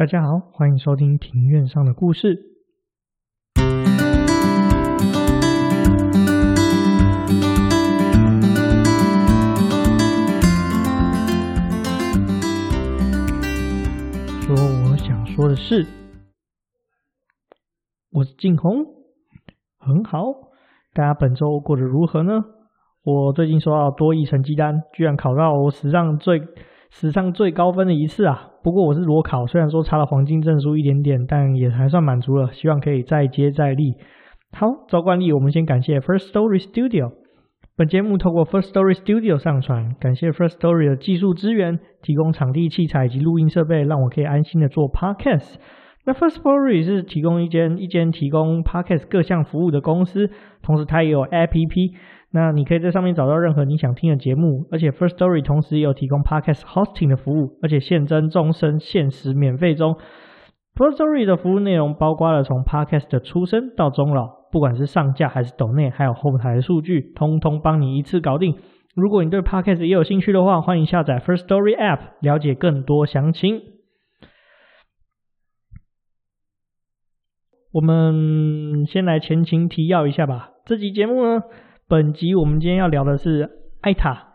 大家好，欢迎收听庭院上的故事。说我想说的事，我是静红，很好。大家本周过得如何呢？我最近收到多益成绩单，居然考到史上最史上最高分的一次啊！不过我是裸考，虽然说差了黄金证书一点点，但也还算满足了。希望可以再接再厉。好，照惯例，我们先感谢 First Story Studio。本节目透过 First Story Studio 上传，感谢 First Story 的技术支援，提供场地、器材以及录音设备，让我可以安心的做 Podcast。那 First Story 是提供一间一间提供 Podcast 各项服务的公司，同时它也有 APP。那你可以在上面找到任何你想听的节目，而且 First Story 同时也有提供 Podcast Hosting 的服务，而且现增终身限时免费中。First Story 的服务内容包括了从 Podcast 的出生到终老，不管是上架还是抖内，还有后台的数据，通通帮你一次搞定。如果你对 Podcast 也有兴趣的话，欢迎下载 First Story App，了解更多详情。我们先来前情提要一下吧。这集节目呢，本集我们今天要聊的是埃塔，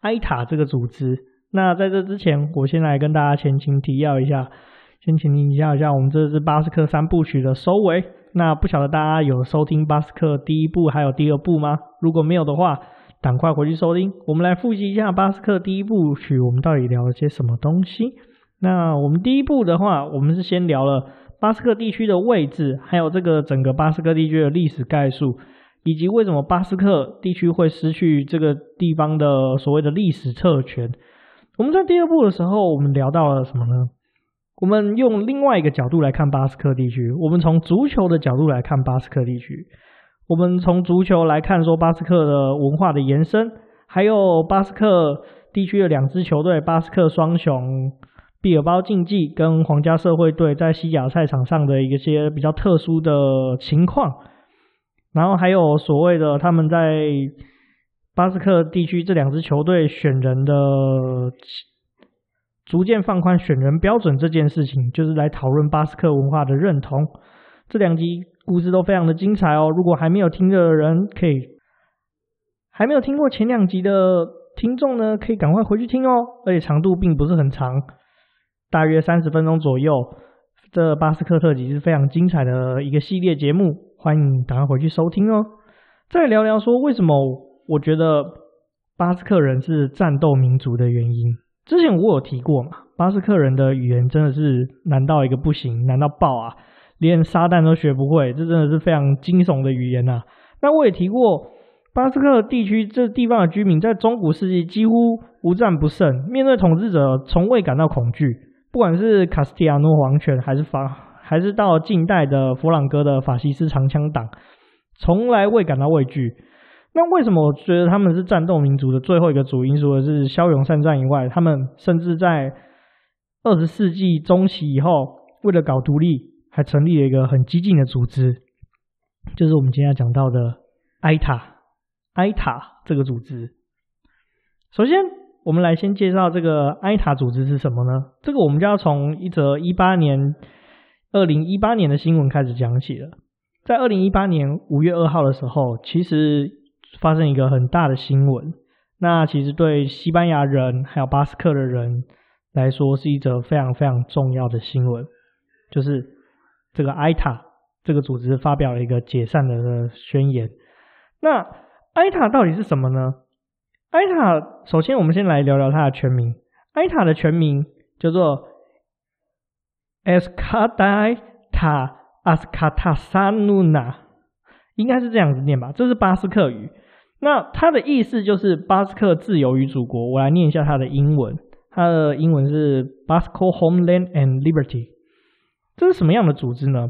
埃塔这个组织。那在这之前，我先来跟大家前情提要一下，先前情提要一下，我们这是巴斯克三部曲的收尾。那不晓得大家有收听巴斯克第一部还有第二部吗？如果没有的话，赶快回去收听。我们来复习一下巴斯克第一部曲，我们到底聊了些什么东西？那我们第一部的话，我们是先聊了巴斯克地区的位置，还有这个整个巴斯克地区的历史概述。以及为什么巴斯克地区会失去这个地方的所谓的历史特权？我们在第二部的时候，我们聊到了什么呢？我们用另外一个角度来看巴斯克地区，我们从足球的角度来看巴斯克地区，我们从足球来看说巴斯克的文化的延伸，还有巴斯克地区的两支球队巴斯克双雄毕尔包竞技跟皇家社会队在西甲赛场上的一些比较特殊的情况。然后还有所谓的他们在巴斯克地区这两支球队选人的逐渐放宽选人标准这件事情，就是来讨论巴斯克文化的认同。这两集故事都非常的精彩哦。如果还没有听的人，可以还没有听过前两集的听众呢，可以赶快回去听哦。而且长度并不是很长，大约三十分钟左右。这巴斯克特辑是非常精彩的一个系列节目。欢迎赶快回去收听哦。再聊聊说为什么我觉得巴斯克人是战斗民族的原因。之前我有提过嘛，巴斯克人的语言真的是难到一个不行，难到爆啊，连撒旦都学不会，这真的是非常惊悚的语言呐、啊。那我也提过，巴斯克地区这地方的居民在中古世纪几乎无战不胜，面对统治者从未感到恐惧，不管是卡斯蒂亚诺王权还是法。还是到近代的佛朗哥的法西斯长枪党，从来未感到畏惧。那为什么我觉得他们是战斗民族的最后一个主因？除了是骁勇善战以外，他们甚至在二十世纪中期以后，为了搞独立，还成立了一个很激进的组织，就是我们今天要讲到的埃塔。埃塔这个组织，首先我们来先介绍这个埃塔组织是什么呢？这个我们就要从一则一八年。二零一八年的新闻开始讲起了，在二零一八年五月二号的时候，其实发生一个很大的新闻。那其实对西班牙人还有巴斯克的人来说，是一则非常非常重要的新闻，就是这个埃塔这个组织发表了一个解散的宣言。那埃塔到底是什么呢？埃塔首先我们先来聊聊它的全名。埃塔的全名叫做。Euskadi Ta Askatasuna，应该是这样子念吧，这是巴斯克语。那它的意思就是巴斯克自由与祖国。我来念一下它的英文，它的英文是 Basque Homeland and Liberty。这是什么样的组织呢？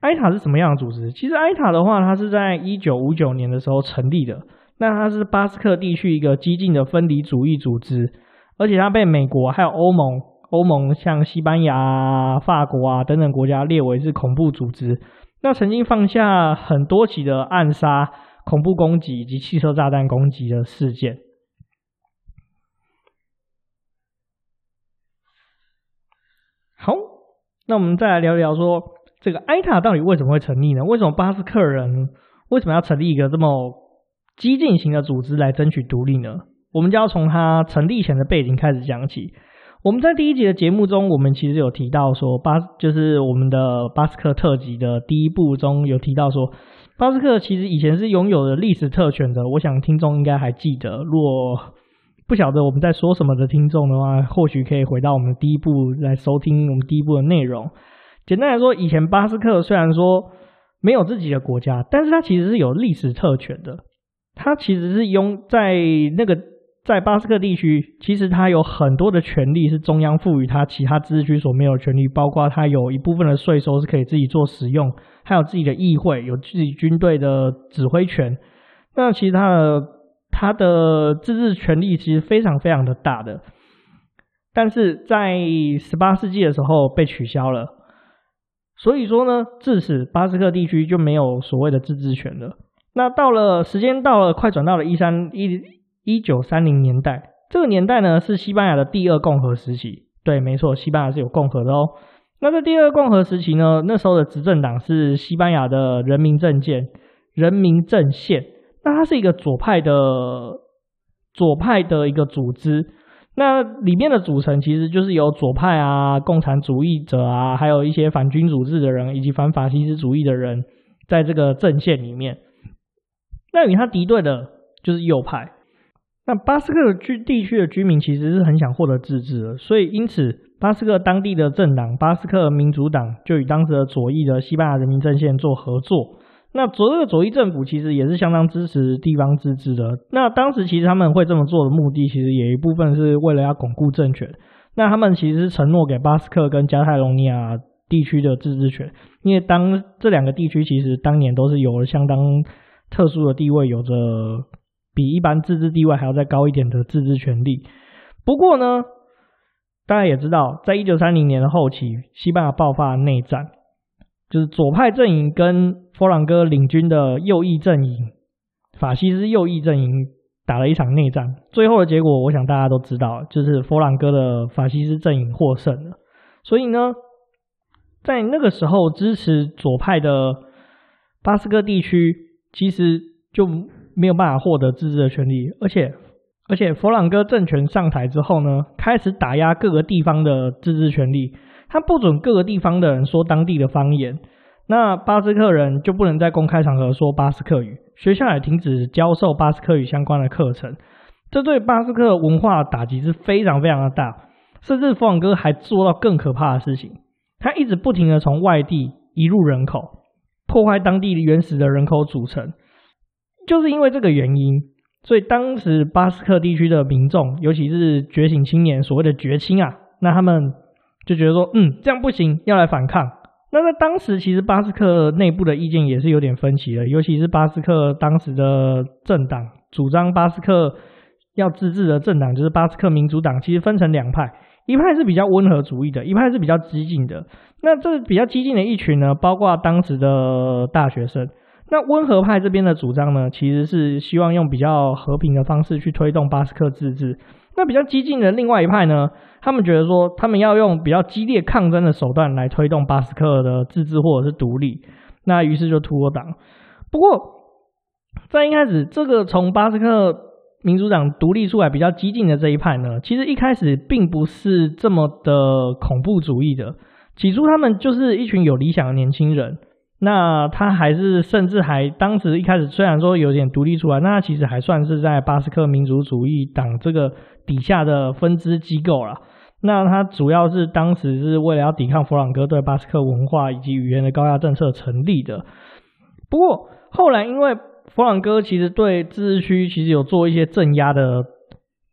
埃塔是什么样的组织？其实埃塔的话，它是在一九五九年的时候成立的。那它是巴斯克地区一个激进的分离主义组织，而且它被美国还有欧盟。欧盟像西班牙、法国啊等等国家列为是恐怖组织，那曾经放下很多起的暗杀、恐怖攻击以及汽车炸弹攻击的事件。好，那我们再来聊聊说，这个埃塔到底为什么会成立呢？为什么巴斯克人为什么要成立一个这么激进型的组织来争取独立呢？我们就要从它成立前的背景开始讲起。我们在第一集的节目中，我们其实有提到说，巴就是我们的巴斯克特辑的第一部中有提到说，巴斯克其实以前是拥有的历史特权的。我想听众应该还记得，如果不晓得我们在说什么的听众的话，或许可以回到我们第一部来收听我们第一部的内容。简单来说，以前巴斯克虽然说没有自己的国家，但是他其实是有历史特权的。他其实是拥在那个。在巴斯克地区，其实它有很多的权利是中央赋予它其他自治区所没有的权利，包括它有一部分的税收是可以自己做使用，还有自己的议会，有自己军队的指挥权。那其实他的它的自治权利其实非常非常的大的，但是在十八世纪的时候被取消了，所以说呢，自此巴斯克地区就没有所谓的自治权了。那到了时间到了，快转到了一三一。一九三零年代，这个年代呢是西班牙的第二共和时期。对，没错，西班牙是有共和的哦。那在第二共和时期呢，那时候的执政党是西班牙的人民阵线，人民阵线。那它是一个左派的左派的一个组织。那里面的组成其实就是由左派啊、共产主义者啊，还有一些反君主制的人以及反法西斯主义的人，在这个阵线里面。那与他敌对的就是右派。那巴斯克居地区的居民其实是很想获得自治的，所以因此巴斯克当地的政党巴斯克民主党就与当时的左翼的西班牙人民阵线做合作。那左翼的左翼政府其实也是相当支持地方自治的。那当时其实他们会这么做的目的，其实也一部分是为了要巩固政权。那他们其实是承诺给巴斯克跟加泰隆尼亚地区的自治权，因为当这两个地区其实当年都是有了相当特殊的地位，有着。比一般自治地位还要再高一点的自治权利。不过呢，大家也知道，在一九三零年的后期，西班牙爆发内战，就是左派阵营跟佛朗哥领军的右翼阵营，法西斯右翼阵营打了一场内战。最后的结果，我想大家都知道，就是佛朗哥的法西斯阵营获胜了。所以呢，在那个时候，支持左派的巴斯克地区，其实就。没有办法获得自治的权利，而且而且佛朗哥政权上台之后呢，开始打压各个地方的自治权利。他不准各个地方的人说当地的方言，那巴斯克人就不能在公开场合说巴斯克语，学校也停止教授巴斯克语相关的课程。这对巴斯克文化打击是非常非常的大，甚至佛朗哥还做到更可怕的事情，他一直不停的从外地移入人口，破坏当地原始的人口组成。就是因为这个原因，所以当时巴斯克地区的民众，尤其是觉醒青年，所谓的觉青啊，那他们就觉得说，嗯，这样不行，要来反抗。那在当时，其实巴斯克内部的意见也是有点分歧的，尤其是巴斯克当时的政党，主张巴斯克要自治的政党，就是巴斯克民主党，其实分成两派，一派是比较温和主义的，一派是比较激进的。那这比较激进的一群呢，包括当时的大学生。那温和派这边的主张呢，其实是希望用比较和平的方式去推动巴斯克自治。那比较激进的另外一派呢，他们觉得说，他们要用比较激烈抗争的手段来推动巴斯克的自治或者是独立。那于是就脱党。不过在一开始，这个从巴斯克民主党独立出来比较激进的这一派呢，其实一开始并不是这么的恐怖主义的。起初他们就是一群有理想的年轻人。那他还是甚至还当时一开始虽然说有点独立出来，那他其实还算是在巴斯克民族主义党这个底下的分支机构啦。那他主要是当时是为了要抵抗佛朗哥对巴斯克文化以及语言的高压政策成立的。不过后来因为佛朗哥其实对自治区其实有做一些镇压的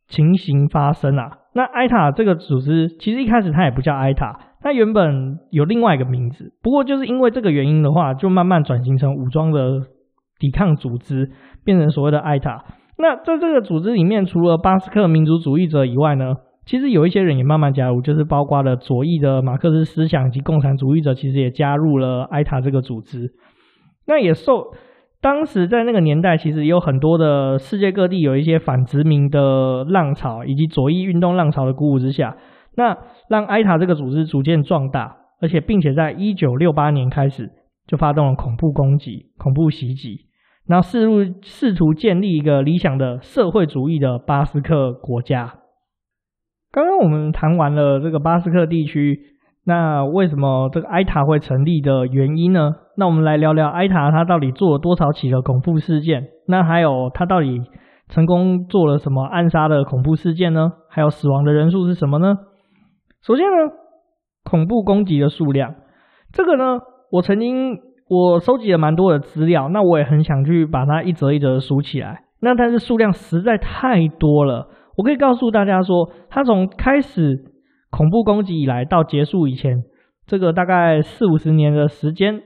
情形发生啊。那埃塔这个组织其实一开始他也不叫埃塔。它原本有另外一个名字，不过就是因为这个原因的话，就慢慢转型成武装的抵抗组织，变成所谓的艾塔。那在这个组织里面，除了巴斯克民族主义者以外呢，其实有一些人也慢慢加入，就是包括了左翼的马克思思想及共产主义者，其实也加入了艾塔这个组织。那也受当时在那个年代，其实有很多的世界各地有一些反殖民的浪潮，以及左翼运动浪潮的鼓舞之下。那让埃塔这个组织逐渐壮大，而且并且在一九六八年开始就发动了恐怖攻击、恐怖袭击，然后试图试图建立一个理想的社会主义的巴斯克国家。刚刚我们谈完了这个巴斯克地区，那为什么这个埃塔会成立的原因呢？那我们来聊聊埃塔它到底做了多少起的恐怖事件？那还有它到底成功做了什么暗杀的恐怖事件呢？还有死亡的人数是什么呢？首先呢，恐怖攻击的数量，这个呢，我曾经我收集了蛮多的资料，那我也很想去把它一则一则的数起来，那但是数量实在太多了。我可以告诉大家说，它从开始恐怖攻击以来到结束以前，这个大概四五十年的时间，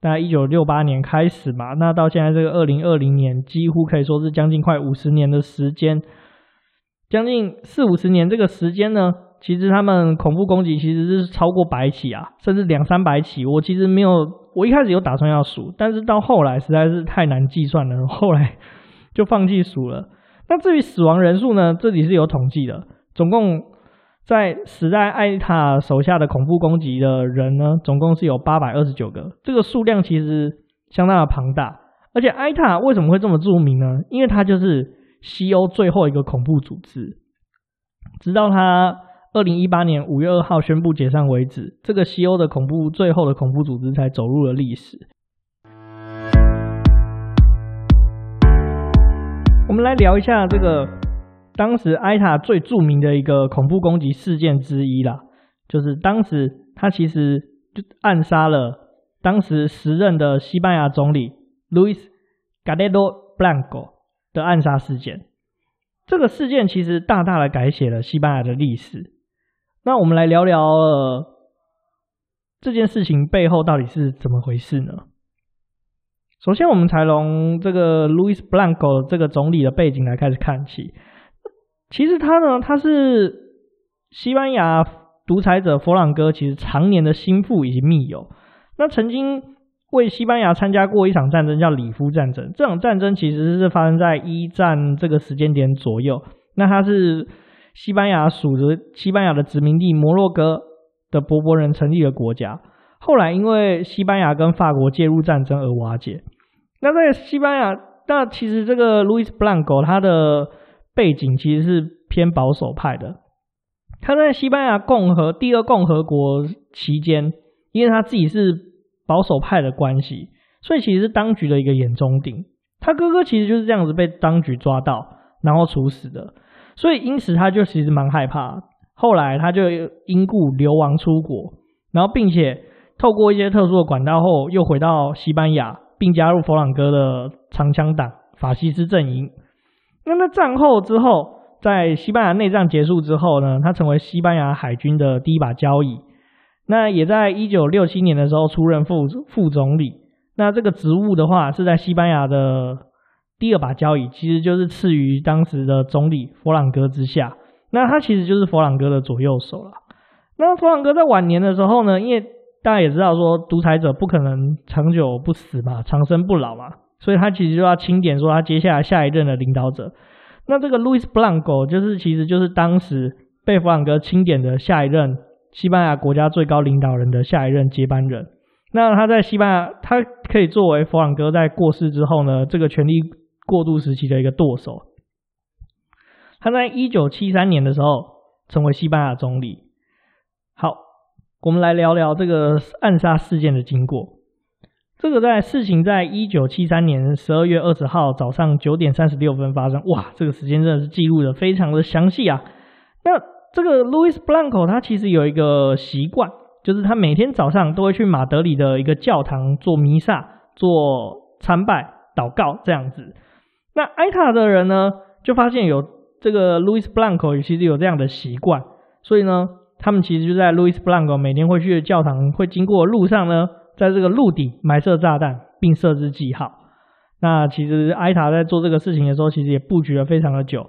大概一九六八年开始嘛，那到现在这个二零二零年，几乎可以说是将近快五十年的时间，将近四五十年这个时间呢，其实他们恐怖攻击其实是超过百起啊，甚至两三百起。我其实没有，我一开始有打算要数，但是到后来实在是太难计算了，后来就放弃数了。那至于死亡人数呢？这里是有统计的，总共在死在艾塔手下的恐怖攻击的人呢，总共是有八百二十九个，这个数量其实相当的庞大。而且艾塔为什么会这么著名呢？因为它就是西欧最后一个恐怖组织，直到它二零一八年五月二号宣布解散为止，这个西欧的恐怖最后的恐怖组织才走入了历史。我们来聊一下这个当时埃塔最著名的一个恐怖攻击事件之一啦，就是当时他其实就暗杀了当时时任的西班牙总理 Luis Gallardo Blanco 的暗杀事件。这个事件其实大大的改写了西班牙的历史。那我们来聊聊，呃，这件事情背后到底是怎么回事呢？首先，我们才从这个 Louis Blanco 这个总理的背景来开始看起。其实他呢，他是西班牙独裁者佛朗哥其实常年的心腹以及密友。那曾经为西班牙参加过一场战争，叫里夫战争。这场战争其实是发生在一战这个时间点左右。那他是西班牙属着西班牙的殖民地摩洛哥的柏柏人成立的国家。后来因为西班牙跟法国介入战争而瓦解。那在西班牙，那其实这个 Luis Blanco 他的背景其实是偏保守派的。他在西班牙共和第二共和国期间，因为他自己是保守派的关系，所以其实是当局的一个眼中钉。他哥哥其实就是这样子被当局抓到，然后处死的。所以因此他就其实蛮害怕。后来他就因故流亡出国，然后并且透过一些特殊的管道后，又回到西班牙。并加入佛朗哥的长枪党法西斯阵营。那么战后之后，在西班牙内战结束之后呢，他成为西班牙海军的第一把交椅。那也在一九六七年的时候出任副副总理。那这个职务的话，是在西班牙的第二把交椅，其实就是次于当时的总理佛朗哥之下。那他其实就是佛朗哥的左右手了。那佛朗哥在晚年的时候呢，因为大家也知道，说独裁者不可能长久不死嘛，长生不老嘛，所以他其实就要钦点说他接下来下一任的领导者。那这个 Luis Blanco 就是其实就是当时被佛朗哥钦点的下一任西班牙国家最高领导人的下一任接班人。那他在西班牙，他可以作为佛朗哥在过世之后呢，这个权力过渡时期的一个舵手。他在一九七三年的时候成为西班牙总理。好。我们来聊聊这个暗杀事件的经过。这个在事情在一九七三年十二月二十号早上九点三十六分发生。哇，这个时间真的是记录的非常的详细啊。那这个 Louis Blanco 他其实有一个习惯，就是他每天早上都会去马德里的一个教堂做弥撒、做参拜、祷告这样子。那埃塔的人呢，就发现有这个 Luis Blanco 其实有这样的习惯，所以呢。他们其实就在路易斯布朗哥每天会去教堂会经过路上呢，在这个路底埋设炸弹，并设置记号。那其实埃塔在做这个事情的时候，其实也布局了非常的久。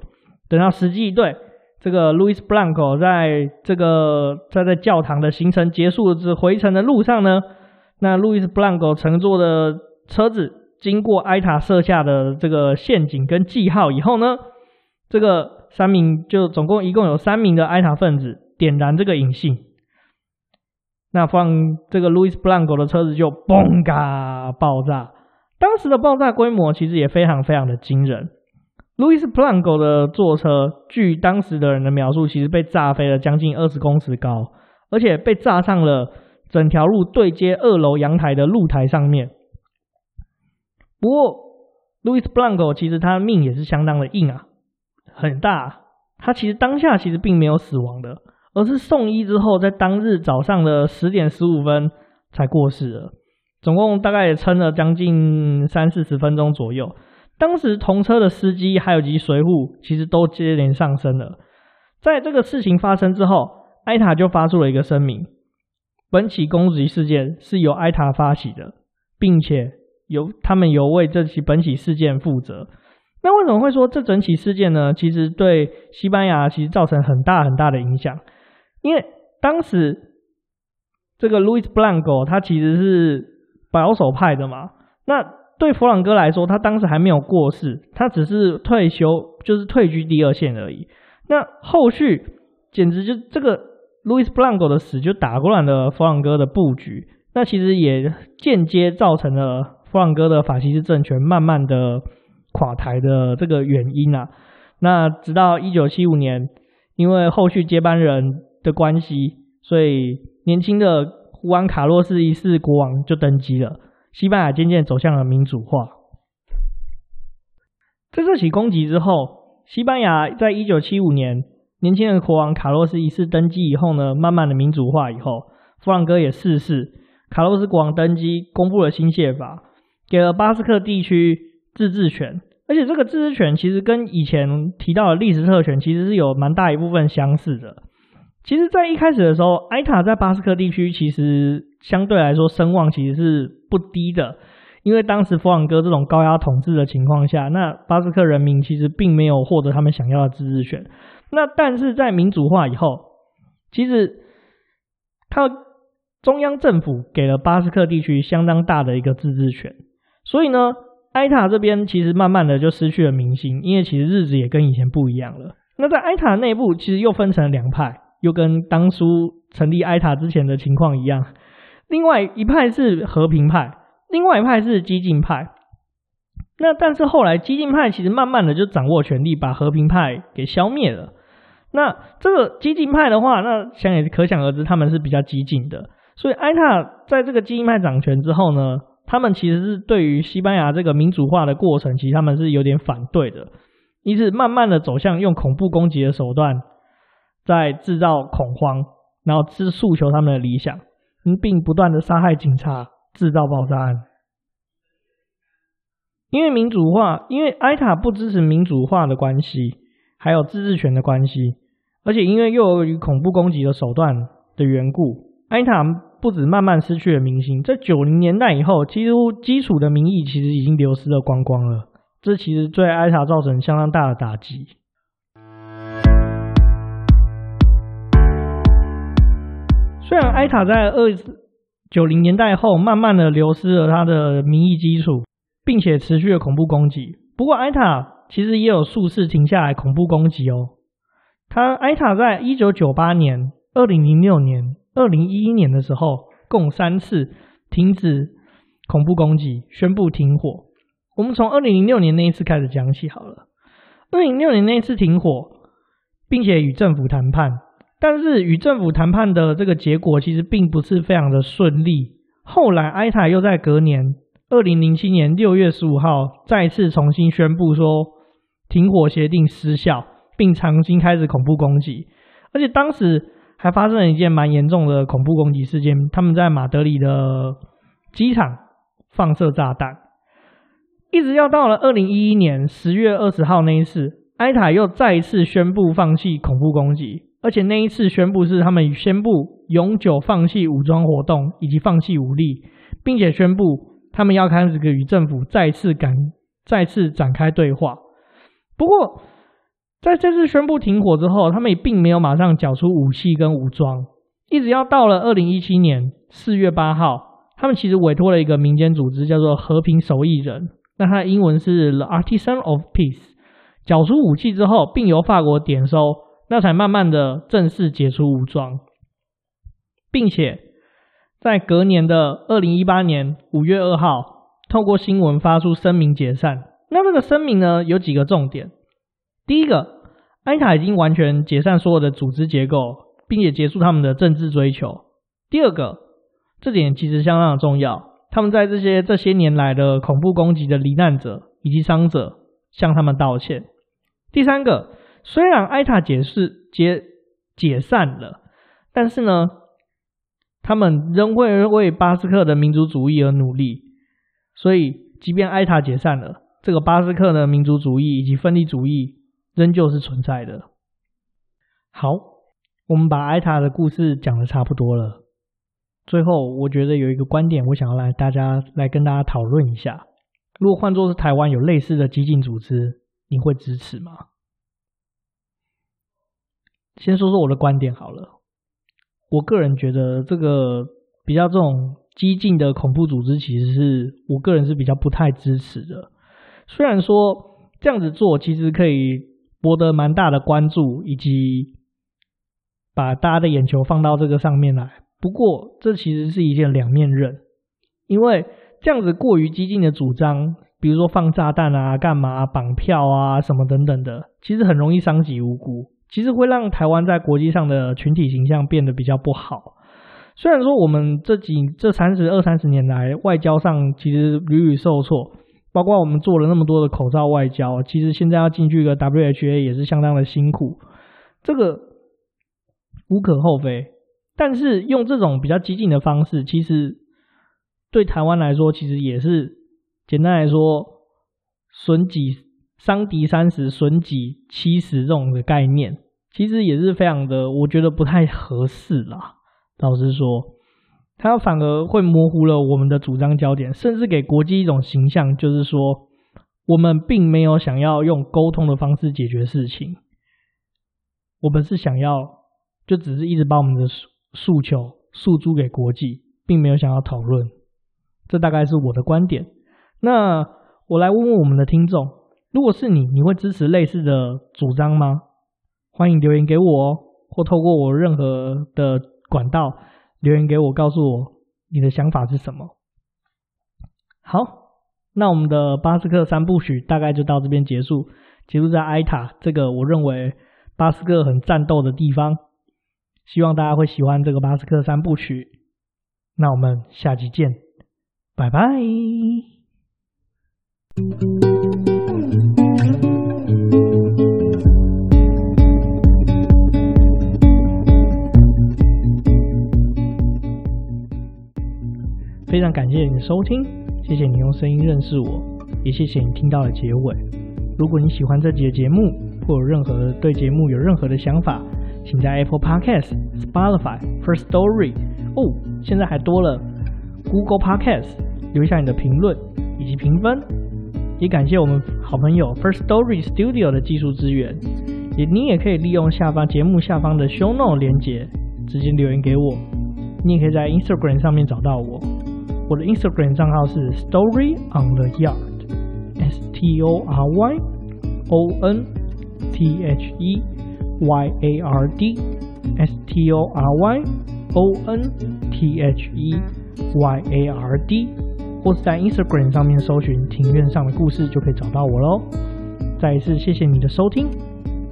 等到时机一对，这个路易斯布朗哥在这个在在教堂的行程结束之回程的路上呢，那路易斯布朗哥乘坐的车子经过埃塔设下的这个陷阱跟记号以后呢，这个三名就总共一共有三名的埃塔分子。点燃这个引信，那放这个 Luis Blanco 的车子就嘣嘎爆炸。当时的爆炸规模其实也非常非常的惊人。Luis Blanco 的坐车，据当时的人的描述，其实被炸飞了将近二十公尺高，而且被炸上了整条路对接二楼阳台的露台上面。不过，Luis Blanco 其实他的命也是相当的硬啊，很大。他其实当下其实并没有死亡的。而是送医之后，在当日早上的十点十五分才过世了，总共大概也撑了将近三四十分钟左右。当时同车的司机还有及随护，其实都接连上身了。在这个事情发生之后，埃塔就发出了一个声明：本起攻击事件是由埃塔发起的，并且由他们有为这起本起事件负责。那为什么会说这整起事件呢？其实对西班牙其实造成很大很大的影响。因为当时这个 Luis Blanco 他其实是保守派的嘛，那对佛朗哥来说，他当时还没有过世，他只是退休，就是退居第二线而已。那后续简直就这个 Luis Blanco 的死就打乱了佛朗哥的布局，那其实也间接造成了弗朗哥的法西斯政权慢慢的垮台的这个原因啊。那直到一九七五年，因为后续接班人。的关系，所以年轻的胡安卡洛斯一世国王就登基了，西班牙渐渐走向了民主化。在这起攻击之后，西班牙在一九七五年年轻的国王卡洛斯一世登基以后呢，慢慢的民主化以后，弗朗哥也逝世，卡洛斯国王登基，公布了新宪法，给了巴斯克地区自治权，而且这个自治权其实跟以前提到的历史特权其实是有蛮大一部分相似的。其实，在一开始的时候，埃塔在巴斯克地区其实相对来说声望其实是不低的，因为当时弗朗哥这种高压统治的情况下，那巴斯克人民其实并没有获得他们想要的自治权。那但是在民主化以后，其实他中央政府给了巴斯克地区相当大的一个自治权，所以呢，埃塔这边其实慢慢的就失去了民心，因为其实日子也跟以前不一样了。那在埃塔内部，其实又分成了两派。又跟当初成立埃塔之前的情况一样，另外一派是和平派，另外一派是激进派。那但是后来激进派其实慢慢的就掌握权力，把和平派给消灭了。那这个激进派的话，那想也可想而知，他们是比较激进的。所以埃塔在这个激进派掌权之后呢，他们其实是对于西班牙这个民主化的过程，其实他们是有点反对的，一是慢慢的走向用恐怖攻击的手段。在制造恐慌，然后是诉求他们的理想，并不断的杀害警察，制造爆炸案。因为民主化，因为埃塔不支持民主化的关系，还有自治权的关系，而且因为又由于恐怖攻击的手段的缘故，埃塔不止慢慢失去了民心，在九零年代以后，几乎基础的民意其实已经流失了光光了。这其实对埃塔造成相当大的打击。虽然埃塔在二九零年代后慢慢的流失了他的民意基础，并且持续了恐怖攻击，不过埃塔其实也有数次停下来恐怖攻击哦。他埃塔在一九九八年、二零零六年、二零一一年的时候，共三次停止恐怖攻击，宣布停火。我们从二零零六年那一次开始讲起好了。二零零六年那一次停火，并且与政府谈判。但是与政府谈判的这个结果其实并不是非常的顺利。后来埃塔又在隔年二零零七年六月十五号再次重新宣布说停火协定失效，并重新开始恐怖攻击。而且当时还发生了一件蛮严重的恐怖攻击事件，他们在马德里的机场放射炸弹。一直要到了二零一一年十月二十号那一次，埃塔又再一次宣布放弃恐怖攻击。而且那一次宣布是他们宣布永久放弃武装活动以及放弃武力，并且宣布他们要开始与政府再次敢再次展开对话。不过在这次宣布停火之后，他们也并没有马上缴出武器跟武装，一直要到了二零一七年四月八号，他们其实委托了一个民间组织叫做和平手艺人，那它的英文是 The Artisan of Peace，缴出武器之后，并由法国点收。那才慢慢的正式解除武装，并且在隔年的二零一八年五月二号，透过新闻发出声明解散。那这个声明呢，有几个重点。第一个，埃塔已经完全解散所有的组织结构，并且结束他们的政治追求。第二个，这点其实相当的重要。他们在这些这些年来的恐怖攻击的罹难者以及伤者向他们道歉。第三个，虽然埃塔解释解解散了，但是呢，他们仍会为巴斯克的民族主义而努力。所以，即便埃塔解散了，这个巴斯克的民族主义以及分离主义仍旧是存在的。好，我们把艾塔的故事讲的差不多了。最后，我觉得有一个观点，我想要来大家来跟大家讨论一下：如果换作是台湾有类似的激进组织，你会支持吗？先说说我的观点好了。我个人觉得，这个比较这种激进的恐怖组织，其实是我个人是比较不太支持的。虽然说这样子做其实可以博得蛮大的关注，以及把大家的眼球放到这个上面来。不过这其实是一件两面刃，因为这样子过于激进的主张，比如说放炸弹啊、干嘛绑票啊什么等等的，其实很容易伤及无辜，其实会让台湾在国际上的群体形象变得比较不好。虽然说我们这几这三十二三十年来外交上其实屡屡受挫。包括我们做了那么多的口罩外交，其实现在要进去一个 WHA 也是相当的辛苦，这个无可厚非。但是用这种比较激进的方式，其实对台湾来说，其实也是简单来说，损己伤敌三十，损己七十这种的概念，其实也是非常的，我觉得不太合适啦。老实说。它反而会模糊了我们的主张焦点，甚至给国际一种形象，就是说我们并没有想要用沟通的方式解决事情，我们是想要就只是一直把我们的诉求诉诸给国际，并没有想要讨论。这大概是我的观点。那我来问问我们的听众，如果是你，你会支持类似的主张吗？欢迎留言给我，或透过我任何的管道。留言给我，告诉我你的想法是什么。好，那我们的巴斯克三部曲大概就到这边结束，结束在埃塔这个我认为巴斯克很战斗的地方。希望大家会喜欢这个巴斯克三部曲。那我们下集见，拜拜。非常感谢你的收听，谢谢你用声音认识我，也谢谢你听到了结尾。如果你喜欢这集的节目，或有任何对节目有任何的想法，请在 Apple Podcast、Spotify、First Story 哦，现在还多了 Google Podcast 留下你的评论以及评分。也感谢我们好朋友 First Story Studio 的技术资源。也你也可以利用下方节目下方的 Show Note 连接，直接留言给我。你也可以在 Instagram 上面找到我。我的 Instagram 账号是 Story on the Yard，S T O R Y O N T H E Y A R D，S T O R Y O N T H E Y A R D，或是在 Instagram 上面搜寻“庭院上的故事”就可以找到我喽。再一次谢谢你的收听，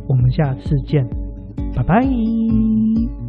我们下次见，拜拜。